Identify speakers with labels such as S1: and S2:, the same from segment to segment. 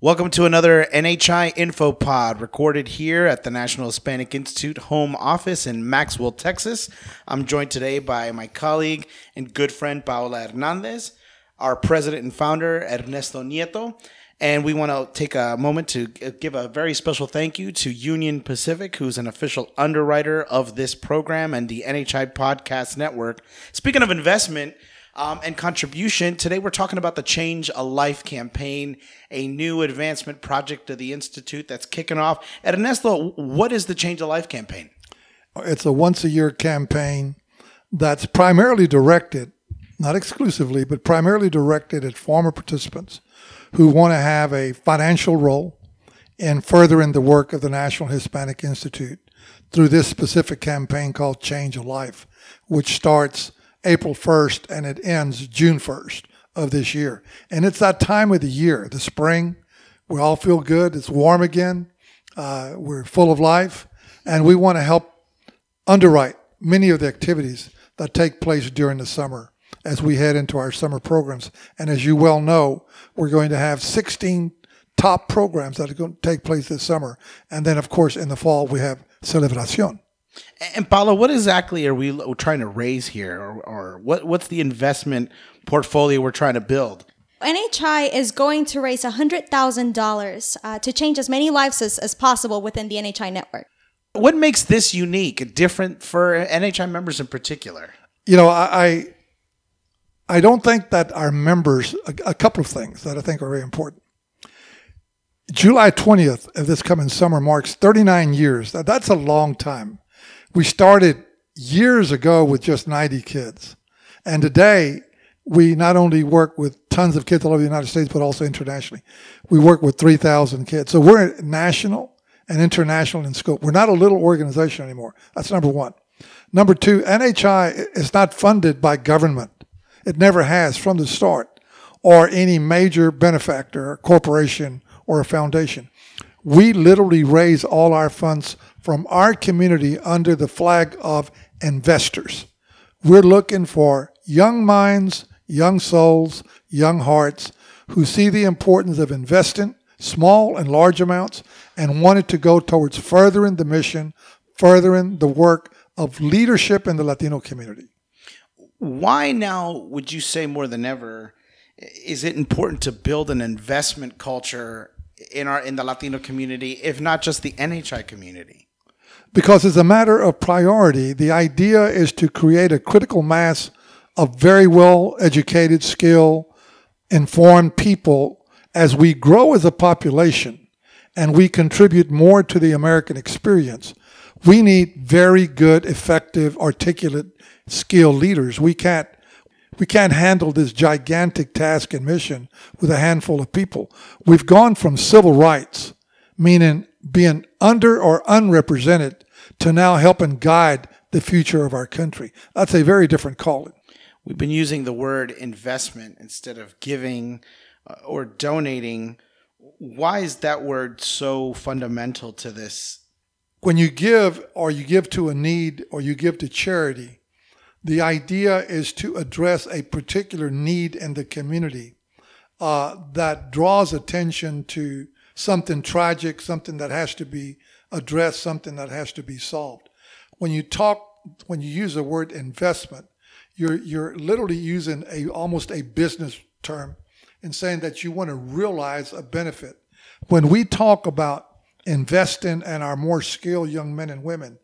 S1: Welcome to another NHI Info Pod recorded here at the National Hispanic Institute home office in Maxwell, Texas. I'm joined today by my colleague and good friend Paola Hernandez, our president and founder Ernesto Nieto, and we want to take a moment to give a very special thank you to Union Pacific, who's an official underwriter of this program and the NHI Podcast Network. Speaking of investment, um, and contribution. Today, we're talking about the Change a Life campaign, a new advancement project of the Institute that's kicking off. At Ernesto, what is the Change a Life campaign?
S2: It's a once a year campaign that's primarily directed, not exclusively, but primarily directed at former participants who want to have a financial role in furthering the work of the National Hispanic Institute through this specific campaign called Change a Life, which starts April 1st and it ends June 1st of this year. And it's that time of the year, the spring. We all feel good. It's warm again. Uh, we're full of life. And we want to help underwrite many of the activities that take place during the summer as we head into our summer programs. And as you well know, we're going to have 16 top programs that are going to take place this summer. And then, of course, in the fall, we have Celebración.
S1: And Paolo, what exactly are we trying to raise here, or, or what, what's the investment portfolio we're trying to build?
S3: NHI is going to raise $100,000 uh, to change as many lives as, as possible within the NHI network.
S1: What makes this unique, different for NHI members in particular?
S2: You know, I I don't think that our members a, a couple of things that I think are very important. July 20th of this coming summer marks 39 years. That's a long time. We started years ago with just 90 kids. And today, we not only work with tons of kids all over the United States, but also internationally. We work with 3,000 kids. So we're national and international in scope. We're not a little organization anymore. That's number one. Number two, NHI is not funded by government. It never has from the start, or any major benefactor, or corporation, or a foundation. We literally raise all our funds from our community under the flag of investors. We're looking for young minds, young souls, young hearts who see the importance of investing small and large amounts and wanted to go towards furthering the mission, furthering the work of leadership in the Latino community.
S1: Why now would you say more than ever is it important to build an investment culture in our in the Latino community, if not just the NHI community?
S2: because it's a matter of priority. The idea is to create a critical mass of very well educated, skilled, informed people as we grow as a population and we contribute more to the American experience. We need very good, effective, articulate, skilled leaders. We can't we can't handle this gigantic task and mission with a handful of people. We've gone from civil rights, meaning being under or unrepresented to now helping guide the future of our country. That's a very different calling.
S1: We've been using the word investment instead of giving uh, or donating. Why is that word so fundamental to this?
S2: When you give or you give to a need or you give to charity, the idea is to address a particular need in the community uh, that draws attention to something tragic, something that has to be addressed, something that has to be solved. When you talk, when you use the word investment, you're you're literally using a almost a business term in saying that you want to realize a benefit. When we talk about investing in our more skilled young men and women,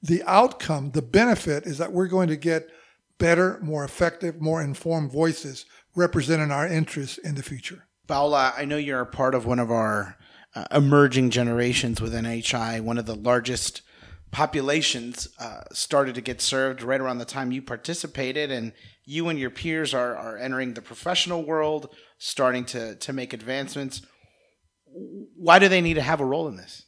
S2: the outcome, the benefit is that we're going to get better, more effective, more informed voices representing our interests in the future.
S1: Paula, I know you're a part of one of our uh, emerging generations within HI. One of the largest populations uh, started to get served right around the time you participated, and you and your peers are, are entering the professional world, starting to, to make advancements. Why do they need to have a role in this?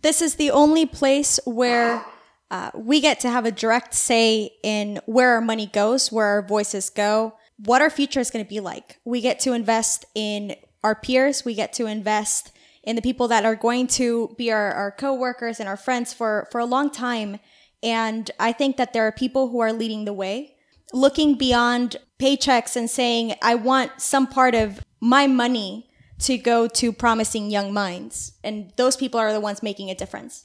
S3: This is the only place where uh, we get to have a direct say in where our money goes, where our voices go, what our future is going to be like. We get to invest in our peers, we get to invest in the people that are going to be our, our co-workers and our friends for, for a long time And I think that there are people who are leading the way, looking beyond paychecks and saying, I want some part of my money to go to promising young minds. And those people are the ones making a difference.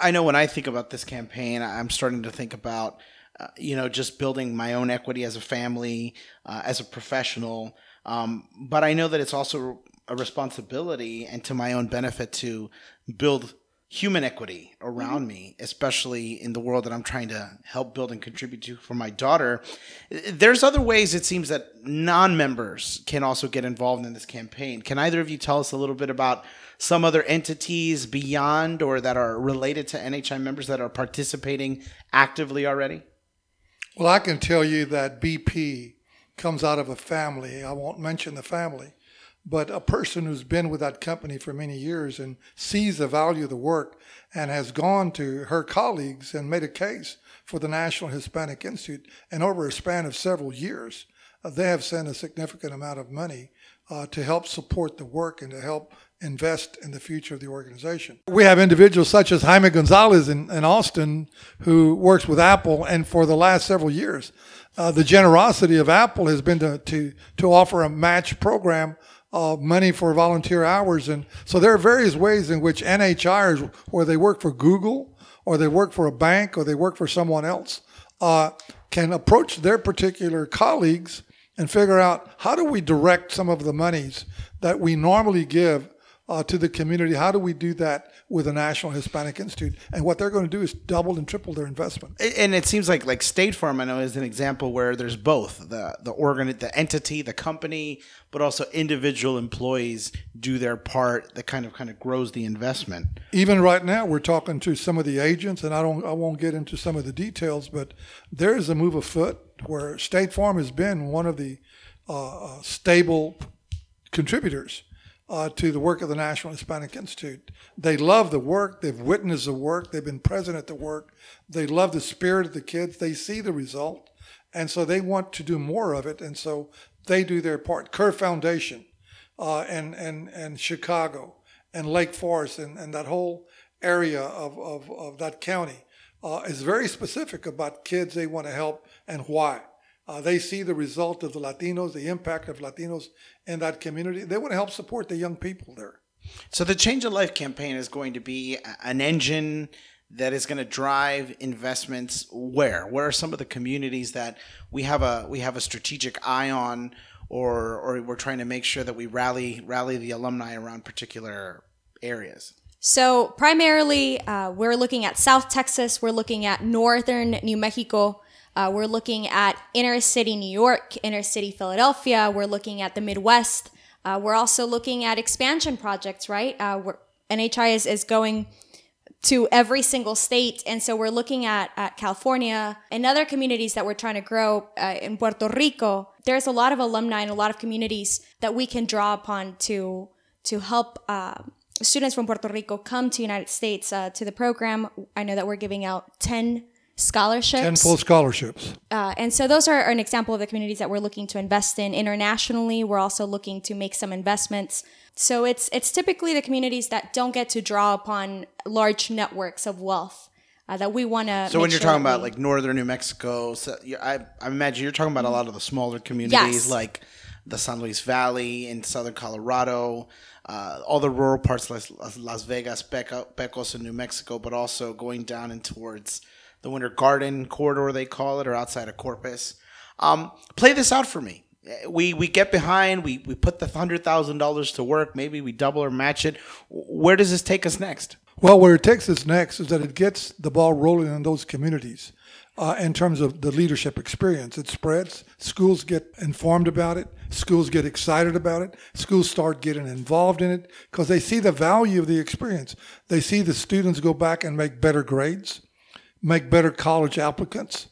S1: I know when I think about this campaign, I'm starting to think about, uh, you know, just building my own equity as a family, uh, as a professional. Um, but I know that it's also a responsibility and to my own benefit to build human equity around mm-hmm. me, especially in the world that I'm trying to help build and contribute to for my daughter. There's other ways it seems that non members can also get involved in this campaign. Can either of you tell us a little bit about some other entities beyond or that are related to NHI members that are participating actively already?
S2: Well, I can tell you that BP comes out of a family. I won't mention the family but a person who's been with that company for many years and sees the value of the work and has gone to her colleagues and made a case for the National Hispanic Institute, and over a span of several years, uh, they have sent a significant amount of money uh, to help support the work and to help invest in the future of the organization. We have individuals such as Jaime Gonzalez in, in Austin who works with Apple, and for the last several years, uh, the generosity of Apple has been to, to, to offer a match program uh, money for volunteer hours. And so there are various ways in which NHIers, where they work for Google or they work for a bank or they work for someone else, uh, can approach their particular colleagues and figure out how do we direct some of the monies that we normally give uh, to the community. How do we do that with the National Hispanic Institute? And what they're going to do is double and triple their investment.
S1: And it seems like like State Farm, I know, is an example where there's both the the organ, the entity, the company, but also individual employees do their part that kind of kind of grows the investment.
S2: Even right now, we're talking to some of the agents, and I don't I won't get into some of the details, but there is a move afoot where State Farm has been one of the uh, uh stable contributors uh, to the work of the National Hispanic Institute. They love the work. They've witnessed the work. They've been present at the work. They love the spirit of the kids. They see the result. And so they want to do more of it. And so they do their part. Kerr Foundation uh, and, and, and Chicago and Lake Forest and, and that whole area of, of, of that county uh, is very specific about kids they want to help and why. Uh, they see the result of the Latinos, the impact of Latinos in that community. They want to help support the young people there.
S1: So the Change of Life campaign is going to be an engine that is going to drive investments where? Where are some of the communities that we have a we have a strategic eye on or or we're trying to make sure that we rally rally the alumni around particular areas?
S3: So primarily, uh, we're looking at South Texas. We're looking at northern New Mexico. Uh, we're looking at inner city New York, inner city Philadelphia. We're looking at the Midwest. Uh, we're also looking at expansion projects, right? Uh, NHI is, is going to every single state. And so we're looking at, at California and other communities that we're trying to grow uh, in Puerto Rico. There's a lot of alumni and a lot of communities that we can draw upon to, to help uh, students from Puerto Rico come to United States uh, to the program. I know that we're giving out 10 scholarships.
S2: 10 full scholarships.
S3: Uh, and so those are an example of the communities that we're looking to invest in internationally. We're also looking to make some investments. So it's it's typically the communities that don't get to draw upon large networks of wealth. Uh, that we want to.
S1: So when you're sure talking about we, like northern New Mexico, so I, I imagine you're talking about a lot of the smaller communities yes. like the San Luis Valley in southern Colorado, uh, all the rural parts like Las Vegas, Pecos, in New Mexico, but also going down and towards the Winter Garden corridor they call it, or outside of Corpus. Um, play this out for me. We we get behind. We we put the hundred thousand dollars to work. Maybe we double or match it. Where does this take us next?
S2: Well, where it takes us next is that it gets the ball rolling in those communities. Uh, in terms of the leadership experience. It spreads. Schools get informed about it. Schools get excited about it. Schools start getting involved in it because they see the value of the experience. They see the students go back and make better grades make better college applicants.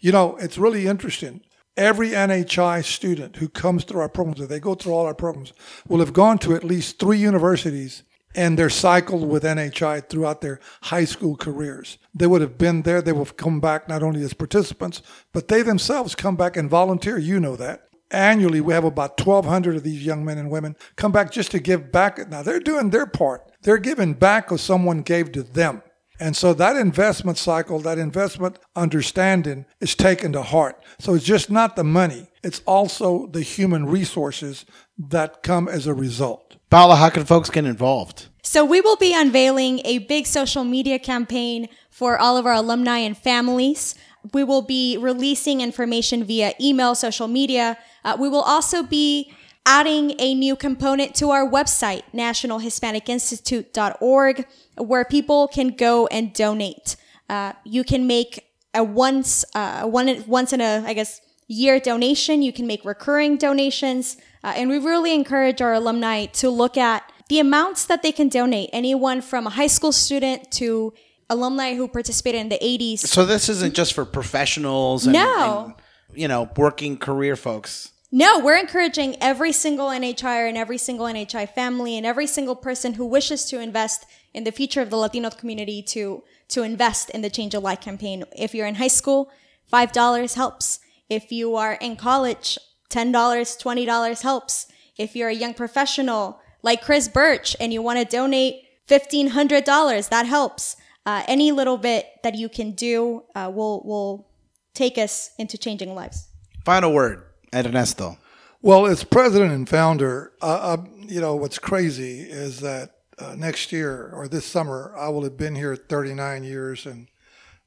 S2: You know, it's really interesting. Every NHI student who comes through our programs, if they go through all our programs, will have gone to at least three universities and they're cycled with NHI throughout their high school careers. They would have been there. They will have come back not only as participants, but they themselves come back and volunteer. You know that. Annually, we have about 1,200 of these young men and women come back just to give back. Now, they're doing their part. They're giving back what someone gave to them. And so that investment cycle, that investment understanding is taken to heart. So it's just not the money, it's also the human resources that come as a result.
S1: Paula, how can folks get involved?
S3: So we will be unveiling a big social media campaign for all of our alumni and families. We will be releasing information via email, social media. Uh, we will also be adding a new component to our website, nationalhispanicinstitute.org, where people can go and donate. Uh, you can make a once, uh, one, once in a, I guess, year donation. You can make recurring donations. Uh, and we really encourage our alumni to look at the amounts that they can donate. Anyone from a high school student to alumni who participated in the 80s.
S1: So this isn't just for professionals and,
S3: No.
S1: and, you know, working career folks.
S3: No, we're encouraging every single NHI and every single NHI family and every single person who wishes to invest in the future of the Latino community to to invest in the Change a Life campaign. If you're in high school, five dollars helps. If you are in college, ten dollars, twenty dollars helps. If you're a young professional like Chris Birch and you want to donate fifteen hundred dollars, that helps. Uh, any little bit that you can do uh, will will take us into changing lives.
S1: Final word, Ernesto.
S2: Well, as president and founder, uh, you know, what's crazy is that uh, next year or this summer, I will have been here 39 years, and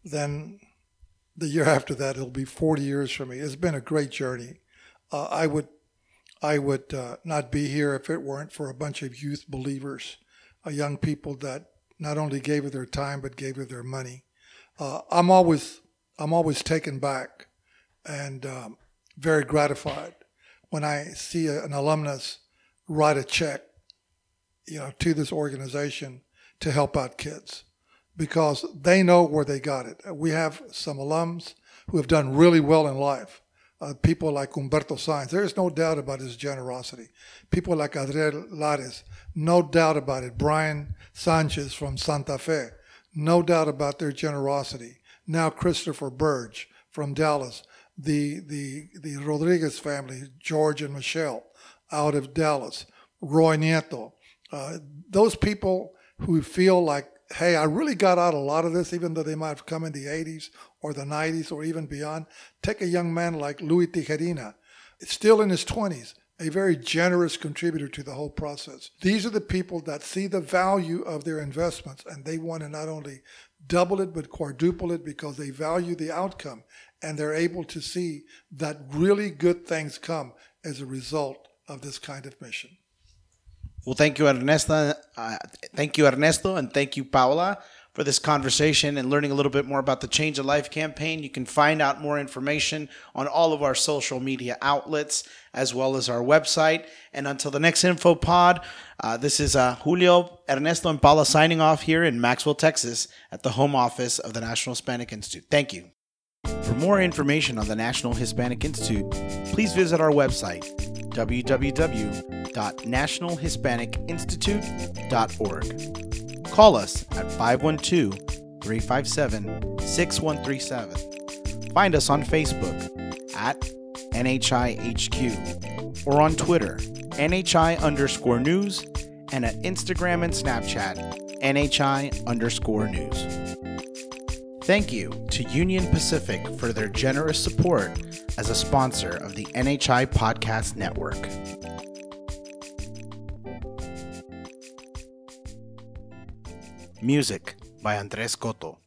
S2: then the year after that, it'll be 40 years for me. It's been a great journey. Uh, I would, I would uh, not be here if it weren't for a bunch of youth believers, uh, young people that not only gave of their time but gave of their money. Uh, I'm always, I'm always taken back, and um, very gratified when I see an alumnus write a check, you know, to this organization to help out kids because they know where they got it. We have some alums who have done really well in life. Uh, people like Humberto Sainz, there is no doubt about his generosity. People like Adriel Lares, no doubt about it. Brian Sanchez from Santa Fe, no doubt about their generosity. Now Christopher Burge from Dallas, the the the Rodriguez family, George and Michelle, out of Dallas, Roy Nieto, uh, those people who feel like, hey, I really got out a lot of this, even though they might have come in the 80s or the 90s or even beyond. Take a young man like Louis Tijerina, still in his 20s, a very generous contributor to the whole process. These are the people that see the value of their investments and they want to not only double it, but quadruple it because they value the outcome and they're able to see that really good things come as a result of this kind of mission.
S1: Well, thank you, Ernesto. Uh, thank you, Ernesto, and thank you, Paula, for this conversation and learning a little bit more about the Change of Life campaign. You can find out more information on all of our social media outlets as well as our website. And until the next info pod, uh, this is uh, Julio, Ernesto, and Paula signing off here in Maxwell, Texas, at the home office of the National Hispanic Institute. Thank you. For more information on the National Hispanic Institute, please visit our website, www.nationalhispanicinstitute.org. Call us at 512 357 6137. Find us on Facebook at NHIHQ or on Twitter, NHI underscore news, and at Instagram and Snapchat, NHI underscore news. Thank you to Union Pacific for their generous support as a sponsor of the NHI Podcast Network. Music by Andres Coto.